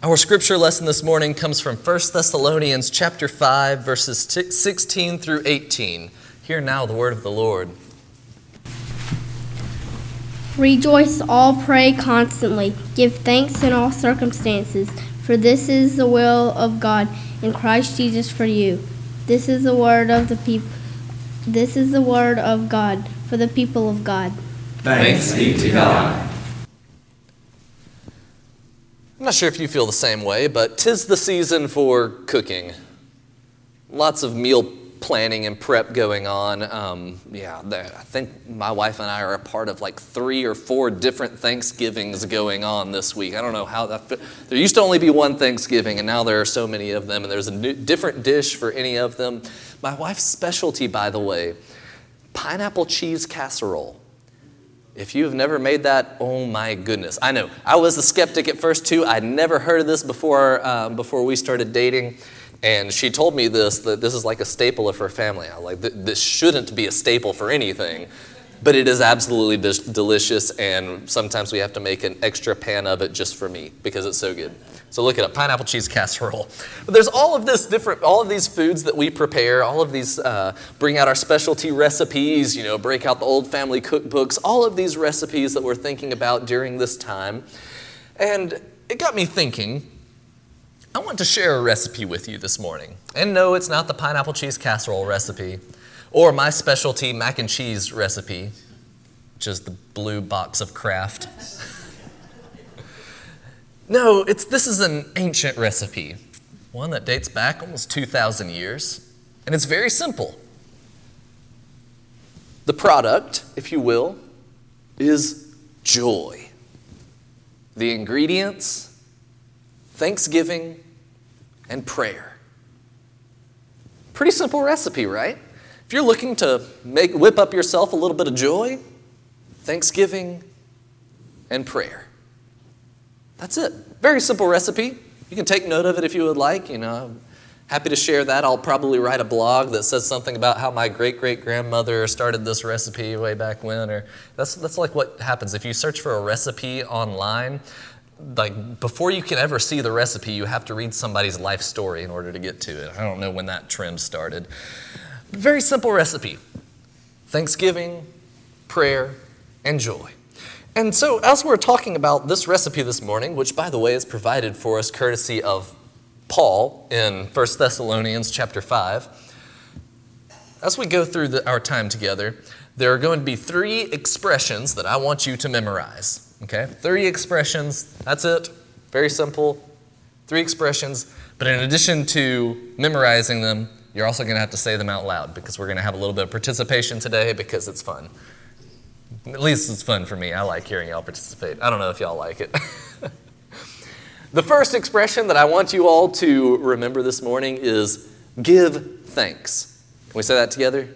Our scripture lesson this morning comes from 1 Thessalonians chapter 5 verses 16 through 18. Hear now the word of the Lord. Rejoice, all pray constantly, give thanks in all circumstances, for this is the will of God in Christ Jesus for you. This is the word of the people. This is the word of God for the people of God. Thanks be to God. Not sure if you feel the same way, but tis the season for cooking. Lots of meal planning and prep going on. Um, yeah, I think my wife and I are a part of like three or four different Thanksgivings going on this week. I don't know how that. There used to only be one Thanksgiving, and now there are so many of them, and there's a new, different dish for any of them. My wife's specialty, by the way, pineapple cheese casserole. If you have never made that, oh my goodness. I know. I was a skeptic at first too. I'd never heard of this before, uh, before we started dating. And she told me this, that this is like a staple of her family. I like, this shouldn't be a staple for anything, but it is absolutely delicious. And sometimes we have to make an extra pan of it just for me because it's so good. So look it up, pineapple cheese casserole. But there's all of this different, all of these foods that we prepare, all of these, uh, bring out our specialty recipes, you know, break out the old family cookbooks, all of these recipes that we're thinking about during this time. And it got me thinking, I want to share a recipe with you this morning. And no, it's not the pineapple cheese casserole recipe or my specialty mac and cheese recipe, which is the blue box of Kraft. No, it's, this is an ancient recipe, one that dates back almost 2,000 years, and it's very simple. The product, if you will, is joy. The ingredients, thanksgiving, and prayer. Pretty simple recipe, right? If you're looking to make, whip up yourself a little bit of joy, thanksgiving, and prayer. That's it. Very simple recipe. You can take note of it if you would like. You know, I'm happy to share that. I'll probably write a blog that says something about how my great great grandmother started this recipe way back when. Or that's that's like what happens if you search for a recipe online. Like before you can ever see the recipe, you have to read somebody's life story in order to get to it. I don't know when that trend started. Very simple recipe: Thanksgiving, prayer, and joy. And so, as we're talking about this recipe this morning, which by the way is provided for us courtesy of Paul in 1 Thessalonians chapter 5, as we go through the, our time together, there are going to be three expressions that I want you to memorize. Okay? Three expressions, that's it. Very simple. Three expressions. But in addition to memorizing them, you're also going to have to say them out loud because we're going to have a little bit of participation today because it's fun. At least it's fun for me. I like hearing y'all participate. I don't know if y'all like it. the first expression that I want you all to remember this morning is give thanks. Can we say that together?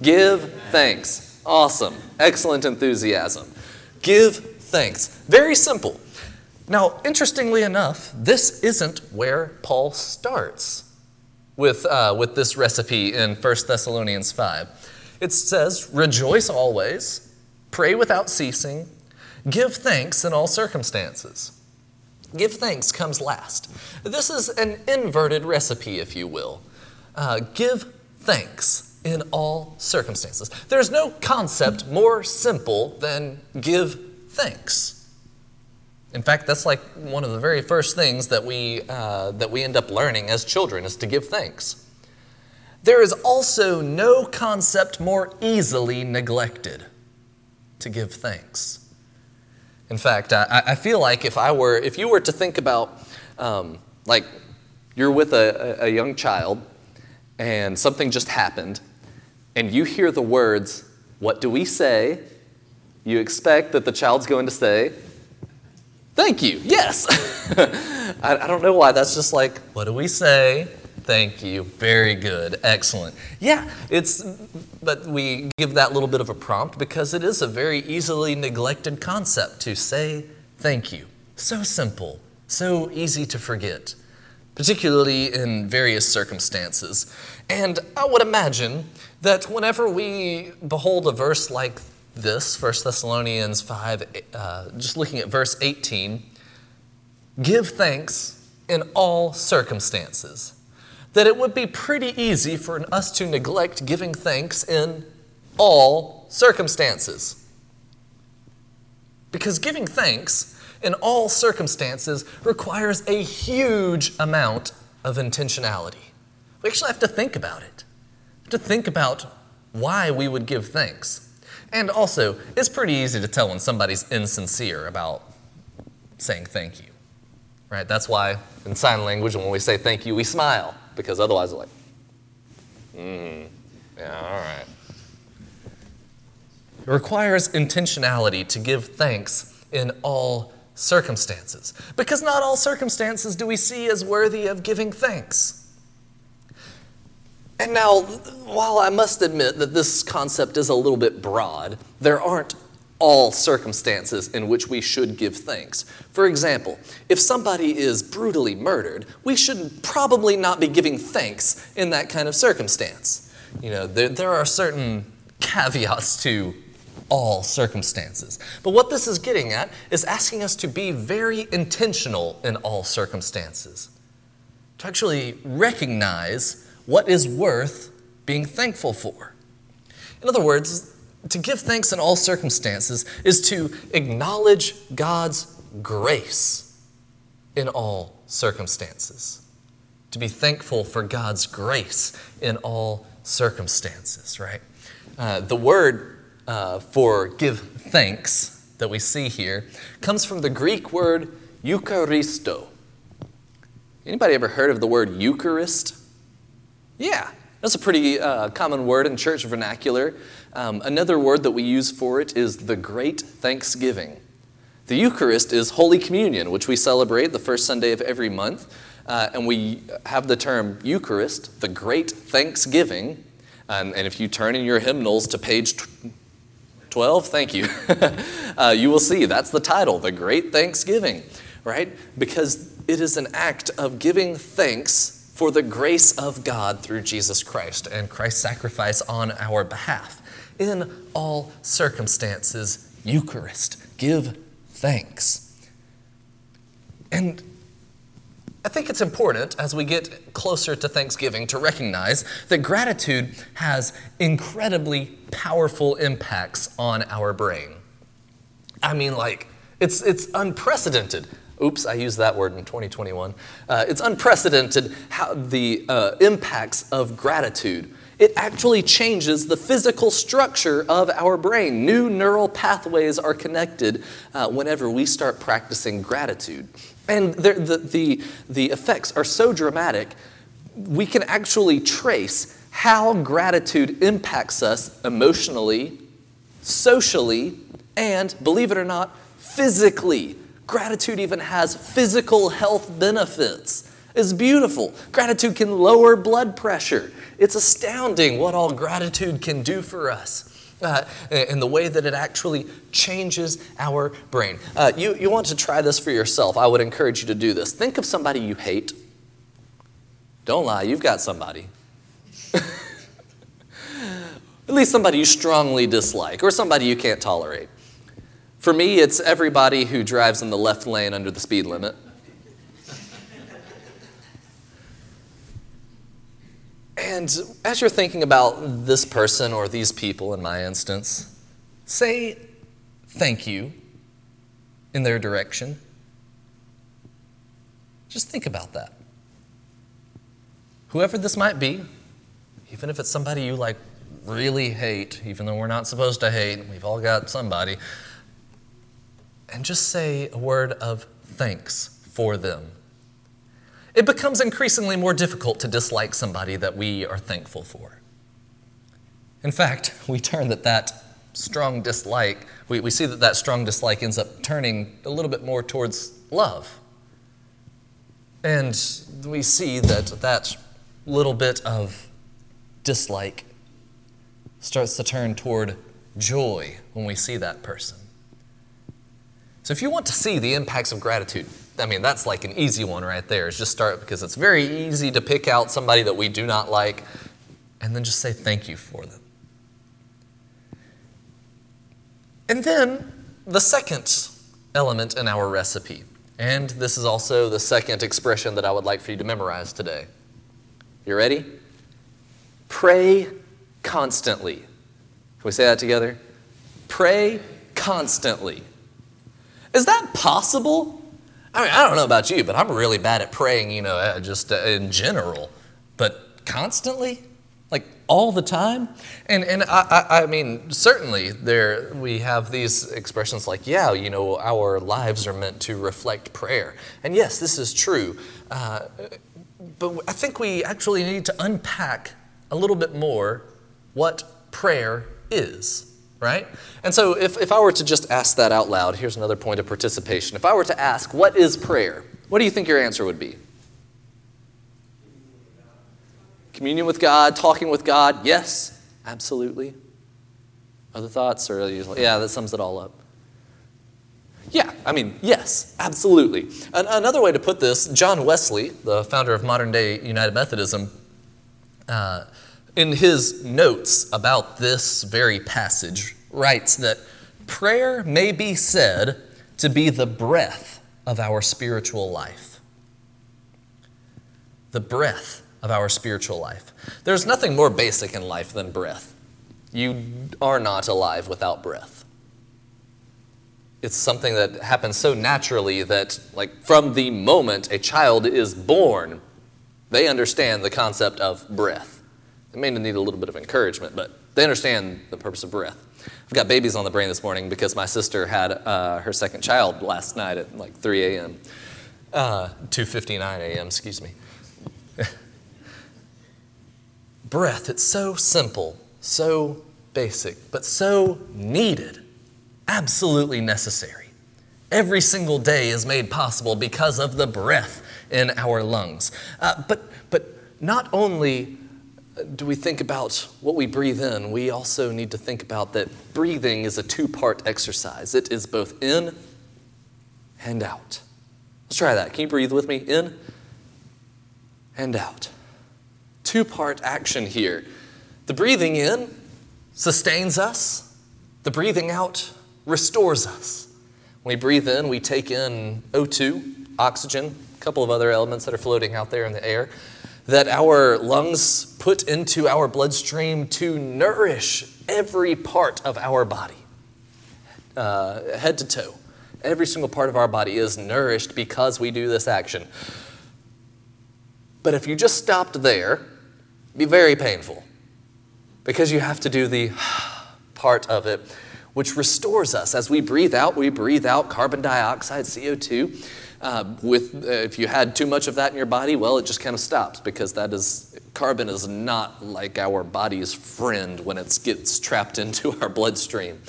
Give thanks. Awesome. Excellent enthusiasm. Give thanks. Very simple. Now, interestingly enough, this isn't where Paul starts with, uh, with this recipe in 1 Thessalonians 5. It says, Rejoice always Pray without ceasing. Give thanks in all circumstances. Give thanks comes last. This is an inverted recipe, if you will. Uh, give thanks in all circumstances. There's no concept more simple than give thanks. In fact, that's like one of the very first things that we, uh, that we end up learning as children is to give thanks. There is also no concept more easily neglected to give thanks. In fact, I, I feel like if I were, if you were to think about, um, like, you're with a, a young child and something just happened, and you hear the words, What do we say? You expect that the child's going to say, Thank you, yes. I, I don't know why. That's just like, What do we say? Thank you. Very good. Excellent. Yeah, it's, but we give that little bit of a prompt because it is a very easily neglected concept to say thank you. So simple, so easy to forget, particularly in various circumstances. And I would imagine that whenever we behold a verse like this, 1 Thessalonians 5, uh, just looking at verse 18, give thanks in all circumstances, that it would be pretty easy for us to neglect giving thanks in all circumstances. Because giving thanks in all circumstances requires a huge amount of intentionality. We actually have to think about it, to think about why we would give thanks. And also, it's pretty easy to tell when somebody's insincere about saying thank you. Right? That's why in sign language, when we say thank you, we smile, because otherwise, we're like, hmm, yeah, all right. It requires intentionality to give thanks in all circumstances, because not all circumstances do we see as worthy of giving thanks. And now, while I must admit that this concept is a little bit broad, there aren't all circumstances in which we should give thanks. For example, if somebody is brutally murdered, we should probably not be giving thanks in that kind of circumstance. You know, there, there are certain caveats to all circumstances. But what this is getting at is asking us to be very intentional in all circumstances, to actually recognize what is worth being thankful for. In other words, to give thanks in all circumstances is to acknowledge God's grace in all circumstances. To be thankful for God's grace in all circumstances, right? Uh, the word uh, for give thanks that we see here comes from the Greek word Eucharisto. Anybody ever heard of the word Eucharist? Yeah, that's a pretty uh, common word in church vernacular. Um, another word that we use for it is the Great Thanksgiving. The Eucharist is Holy Communion, which we celebrate the first Sunday of every month. Uh, and we have the term Eucharist, the Great Thanksgiving. Um, and if you turn in your hymnals to page 12, thank you, uh, you will see that's the title, the Great Thanksgiving, right? Because it is an act of giving thanks for the grace of God through Jesus Christ and Christ's sacrifice on our behalf. In all circumstances, Eucharist, give thanks. And I think it's important as we get closer to Thanksgiving to recognize that gratitude has incredibly powerful impacts on our brain. I mean, like, it's, it's unprecedented Oops, I used that word in 2021. Uh, it's unprecedented how the uh, impacts of gratitude. It actually changes the physical structure of our brain. New neural pathways are connected uh, whenever we start practicing gratitude. And the, the, the effects are so dramatic, we can actually trace how gratitude impacts us emotionally, socially, and, believe it or not, physically. Gratitude even has physical health benefits. It's beautiful. Gratitude can lower blood pressure. It's astounding what all gratitude can do for us. Uh, in the way that it actually changes our brain. Uh, you, you want to try this for yourself, I would encourage you to do this. Think of somebody you hate. Don't lie, you've got somebody. At least somebody you strongly dislike or somebody you can't tolerate. For me, it's everybody who drives in the left lane under the speed limit. And as you're thinking about this person or these people, in my instance, say thank you in their direction. Just think about that. Whoever this might be, even if it's somebody you like really hate, even though we're not supposed to hate, we've all got somebody and just say a word of thanks for them. It becomes increasingly more difficult to dislike somebody that we are thankful for. In fact, we turn that that strong dislike, we, we see that that strong dislike ends up turning a little bit more towards love. And we see that that little bit of dislike starts to turn toward joy when we see that person. So if you want to see the impacts of gratitude, I mean, that's like an easy one right there. Is just start because it's very easy to pick out somebody that we do not like and then just say thank you for them. And then the second element in our recipe And this is also the second expression that I would like for you to memorize today. You ready? Pray constantly. Can we say that together? Pray constantly. Is that possible? I mean, I don't know about you, but I'm really bad at praying, you know, uh, just uh, in general. But constantly? Like all the time? And, and I, I, I mean, certainly there we have these expressions like, yeah, you know, our lives are meant to reflect prayer. And yes, this is true. Uh, but I think we actually need to unpack a little bit more what prayer is right? And so if, if I were to just ask that out loud, here's another point of participation. If I were to ask, what is prayer? What do you think your answer would be? Communion with God, talking with God, yes, absolutely. Other thoughts? Or yeah, that sums it all up. Yeah, I mean, yes, absolutely. An- another way to put this, John Wesley, the founder of modern day United Methodism, uh, in his notes about this very passage, writes that prayer may be said to be the breath of our spiritual life. The breath of our spiritual life. There's nothing more basic in life than breath. You are not alive without breath. It's something that happens so naturally that, like, from the moment a child is born, they understand the concept of breath. They may need a little bit of encouragement, but they understand the purpose of breath. I've got babies on the brain this morning because my sister had uh, her second child last night at like 3 a.m. Uh, 2:59 a.m. Excuse me. breath. It's so simple, so basic, but so needed, absolutely necessary. Every single day is made possible because of the breath in our lungs. Uh, but, but not only do we think about what we breathe in, we also need to think about that breathing is a two part exercise. It is both in and out. Let's try that. Can you breathe with me? In and out. Two part action here. The breathing in sustains us, the breathing out restores us. When we breathe in, we take in O2, oxygen, a couple of other elements that are floating out there in the air that our lungs put into our bloodstream to nourish every part of our body, uh, head to toe. Every single part of our body is nourished because we do this action. But if you just stopped there, be very painful because you have to do the part of it which restores us. As we breathe out, we breathe out carbon dioxide, CO2. Uh, with, uh, if you had too much of that in your body, well, it just kind of stops because that is, carbon is not like our body's friend when it gets trapped into our bloodstream.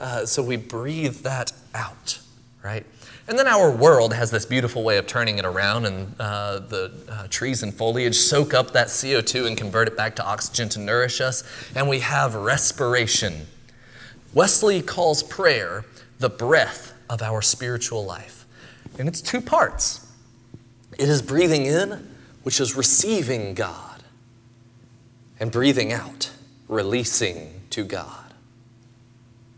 Uh, so we breathe that out, right? And then our world has this beautiful way of turning it around, and uh, the uh, trees and foliage soak up that CO2 and convert it back to oxygen to nourish us, and we have respiration. Wesley calls prayer the breath of our spiritual life. And it's two parts it is breathing in, which is receiving God, and breathing out, releasing to God.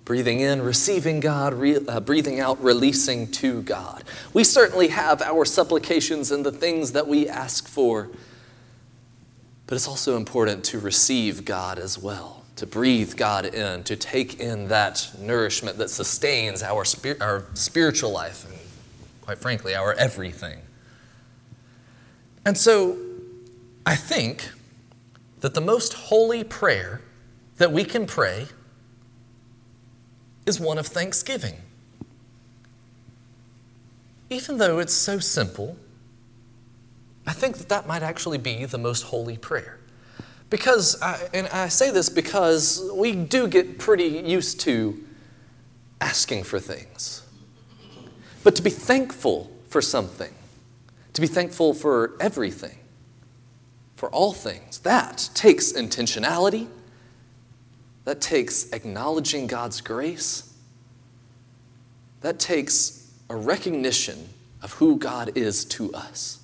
Breathing in, receiving God, re- uh, breathing out, releasing to God. We certainly have our supplications and the things that we ask for, but it's also important to receive God as well, to breathe God in, to take in that nourishment that sustains our, spir- our spiritual life quite frankly, our everything. And so I think that the most holy prayer that we can pray is one of thanksgiving. Even though it's so simple, I think that that might actually be the most holy prayer. Because, I, and I say this because we do get pretty used to asking for things. But to be thankful for something, to be thankful for everything, for all things, that takes intentionality. That takes acknowledging God's grace. That takes a recognition of who God is to us.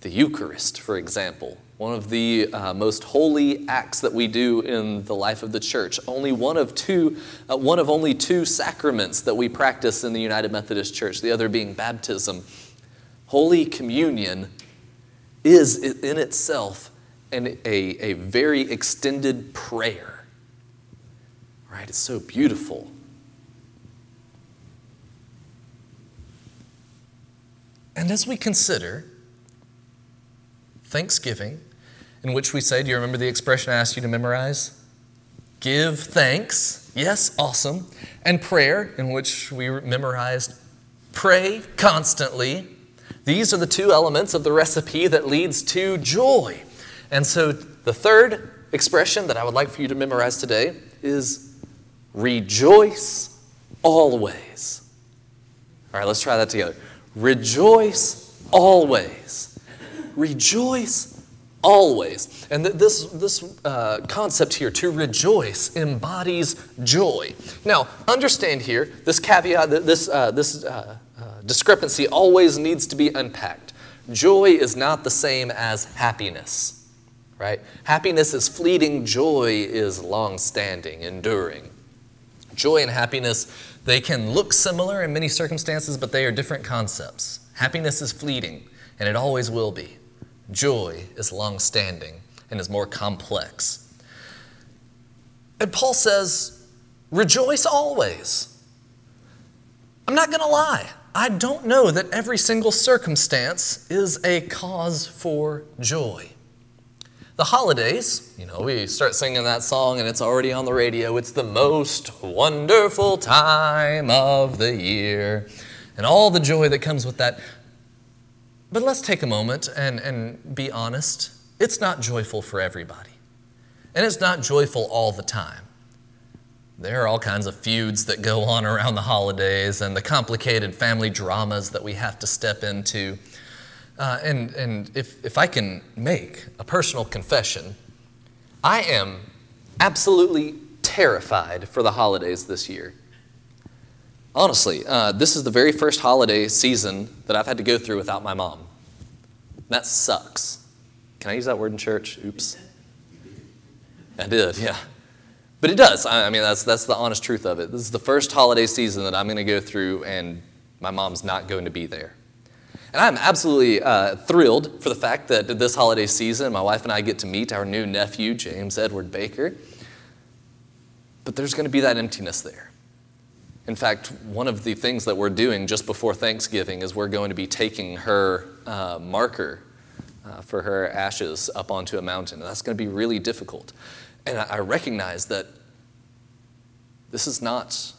The Eucharist, for example, one of the uh, most holy acts that we do in the life of the church. Only one of two, uh, one of only two sacraments that we practice in the United Methodist Church, the other being baptism. Holy Communion is in itself an, a, a very extended prayer. Right? It's so beautiful. And as we consider thanksgiving, in which we say, Do you remember the expression I asked you to memorize? Give thanks. Yes, awesome. And prayer, in which we memorized, pray constantly. These are the two elements of the recipe that leads to joy. And so the third expression that I would like for you to memorize today is rejoice always. All right, let's try that together. Rejoice always. Rejoice always. And th- this, this uh, concept here, to rejoice, embodies joy. Now, understand here, this caveat, this, uh, this uh, uh, discrepancy always needs to be unpacked. Joy is not the same as happiness, right? Happiness is fleeting, joy is long standing, enduring. Joy and happiness, they can look similar in many circumstances, but they are different concepts. Happiness is fleeting, and it always will be. Joy is long standing and is more complex. And Paul says, Rejoice always. I'm not going to lie. I don't know that every single circumstance is a cause for joy. The holidays, you know, we start singing that song and it's already on the radio. It's the most wonderful time of the year. And all the joy that comes with that. But let's take a moment and, and be honest. It's not joyful for everybody. And it's not joyful all the time. There are all kinds of feuds that go on around the holidays and the complicated family dramas that we have to step into. Uh, and and if, if I can make a personal confession, I am absolutely terrified for the holidays this year. Honestly, uh, this is the very first holiday season that I've had to go through without my mom. That sucks. Can I use that word in church? Oops. I did, yeah. But it does. I mean, that's, that's the honest truth of it. This is the first holiday season that I'm going to go through, and my mom's not going to be there. And I'm absolutely uh, thrilled for the fact that this holiday season, my wife and I get to meet our new nephew, James Edward Baker. But there's going to be that emptiness there. In fact, one of the things that we're doing just before Thanksgiving is we're going to be taking her uh, marker uh, for her ashes up onto a mountain. And that's going to be really difficult. And I, I recognize that this is not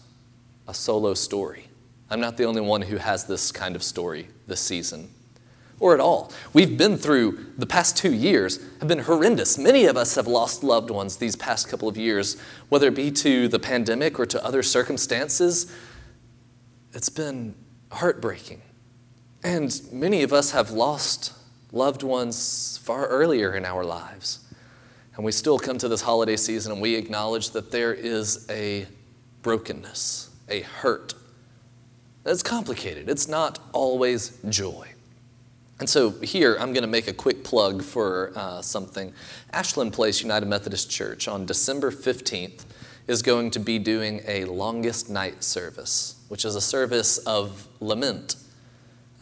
a solo story. I'm not the only one who has this kind of story this season or at all. We've been through the past two years have been horrendous. Many of us have lost loved ones these past couple of years, whether it be to the pandemic or to other circumstances. It's been heartbreaking. And many of us have lost loved ones far earlier in our lives. And we still come to this holiday season and we acknowledge that there is a brokenness, a hurt, it's complicated. It's not always joy. And so here, I'm going to make a quick plug for uh, something. Ashland Place United Methodist Church on December 15th is going to be doing a longest night service, which is a service of lament,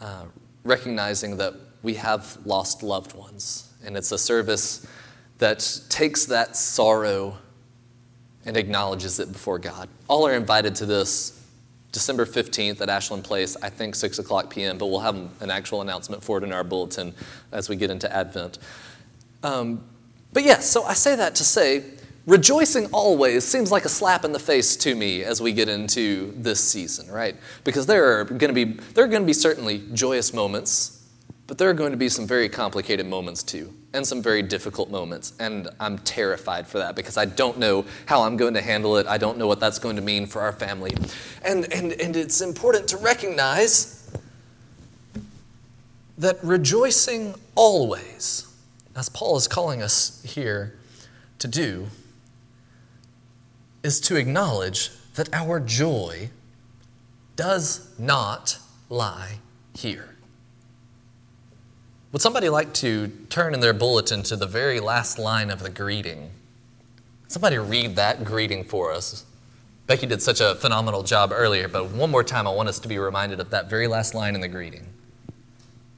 uh, recognizing that we have lost loved ones. And it's a service that takes that sorrow and acknowledges it before God. All are invited to this December 15th at Ashland Place, I think 6 o'clock p.m., but we'll have an actual announcement for it in our bulletin as we get into Advent. Um, but yes, yeah, so I say that to say, rejoicing always seems like a slap in the face to me as we get into this season, right? Because there are going to be there are going to be certainly joyous moments but there are going to be some very complicated moments too, and some very difficult moments. And I'm terrified for that because I don't know how I'm going to handle it. I don't know what that's going to mean for our family. And, and, and it's important to recognize that rejoicing always, as Paul is calling us here to do, is to acknowledge that our joy does not lie here. Would somebody like to turn in their bulletin to the very last line of the greeting? Somebody read that greeting for us. Becky did such a phenomenal job earlier, but one more time, I want us to be reminded of that very last line in the greeting.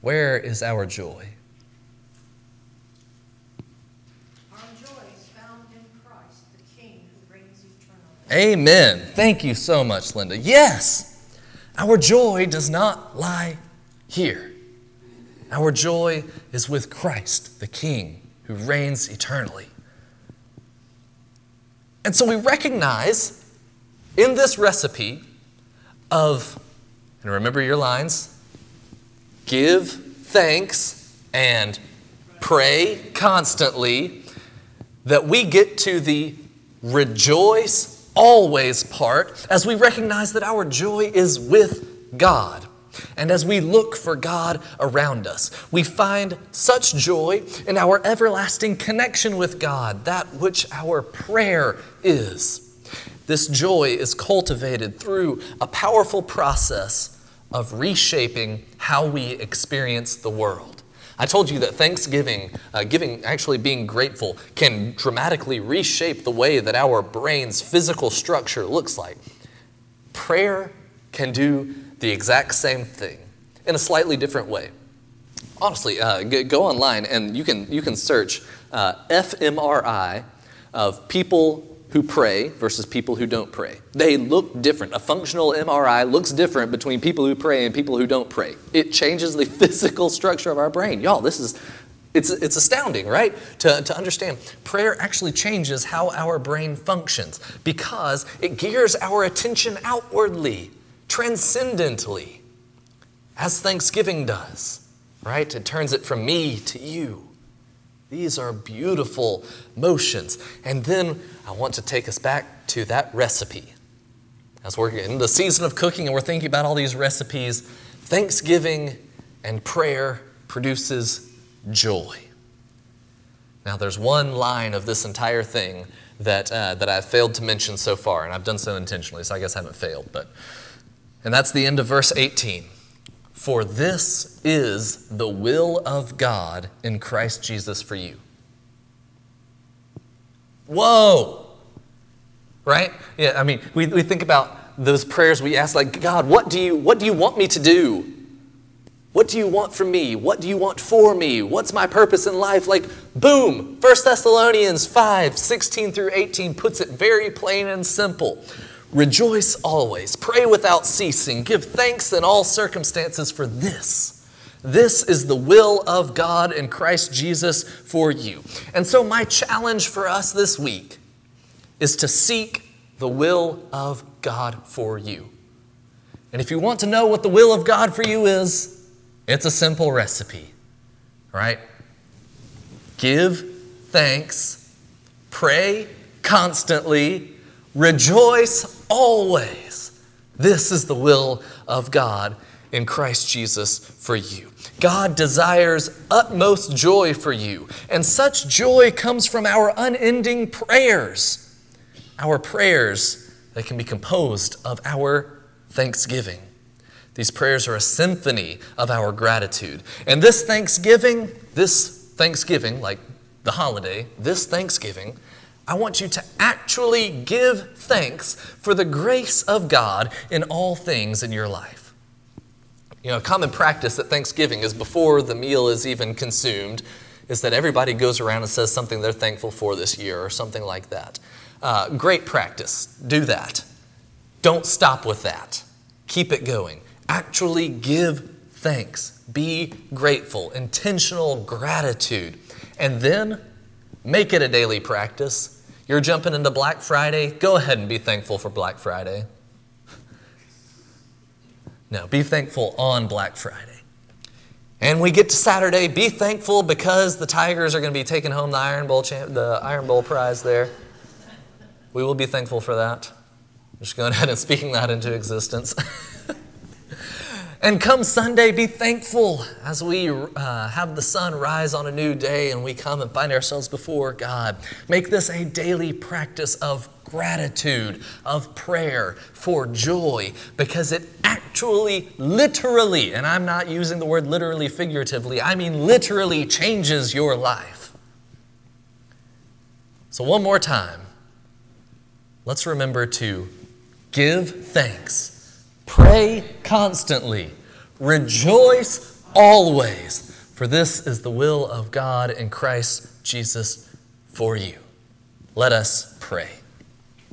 Where is our joy? Our joy is found in Christ, the King who reigns eternally. Amen. Thank you so much, Linda. Yes, our joy does not lie here. Our joy is with Christ, the King who reigns eternally. And so we recognize in this recipe of, and remember your lines give thanks and pray constantly, that we get to the rejoice always part as we recognize that our joy is with God. And as we look for God around us, we find such joy in our everlasting connection with God, that which our prayer is. This joy is cultivated through a powerful process of reshaping how we experience the world. I told you that Thanksgiving, uh, giving, actually being grateful, can dramatically reshape the way that our brain's physical structure looks like. Prayer can do the exact same thing in a slightly different way. Honestly, uh, go online and you can, you can search uh, fMRI of people who pray versus people who don't pray. They look different. A functional MRI looks different between people who pray and people who don't pray. It changes the physical structure of our brain. Y'all, this is it's, it's astounding, right? To, to understand. Prayer actually changes how our brain functions because it gears our attention outwardly, transcendently, as Thanksgiving does, right? It turns it from me to you. These are beautiful motions. And then I want to take us back to that recipe. As we're in the season of cooking and we're thinking about all these recipes, thanksgiving and prayer produces joy. Now, there's one line of this entire thing that, uh, that I've failed to mention so far, and I've done so intentionally, so I guess I haven't failed. But, and that's the end of verse 18. For this is the will of God in Christ Jesus for you. Whoa! Right? Yeah, I mean, we, we think about those prayers we ask, like, God, what do, you, what do you want me to do? What do you want from me? What do you want for me? What's my purpose in life? Like, boom! 1 Thessalonians 5 16 through 18 puts it very plain and simple. Rejoice always, pray without ceasing, give thanks in all circumstances for this. This is the will of God in Christ Jesus for you. And so, my challenge for us this week is to seek the will of God for you. And if you want to know what the will of God for you is, it's a simple recipe, right? Give thanks, pray constantly, rejoice always. This is the will of God in Christ Jesus for you. God desires utmost joy for you, and such joy comes from our unending prayers. Our prayers that can be composed of our thanksgiving. These prayers are a symphony of our gratitude. And this thanksgiving, this thanksgiving, like the holiday, this thanksgiving, I want you to actually give thanks for the grace of God in all things in your life. You know, a common practice at Thanksgiving is before the meal is even consumed, is that everybody goes around and says something they're thankful for this year or something like that. Uh, great practice. Do that. Don't stop with that. Keep it going. Actually give thanks. Be grateful. Intentional gratitude. And then make it a daily practice. You're jumping into Black Friday, go ahead and be thankful for Black Friday. No, be thankful on Black Friday. And we get to Saturday, be thankful because the Tigers are going to be taking home the Iron Bowl, champ- the Iron Bowl prize there. We will be thankful for that. I'm just going ahead and speaking that into existence. and come Sunday, be thankful as we uh, have the sun rise on a new day and we come and find ourselves before God. Make this a daily practice of gratitude, of prayer, for joy, because it actually, literally, and I'm not using the word literally figuratively, I mean literally changes your life. So, one more time, let's remember to give thanks, pray constantly, rejoice always, for this is the will of God in Christ Jesus for you. Let us pray.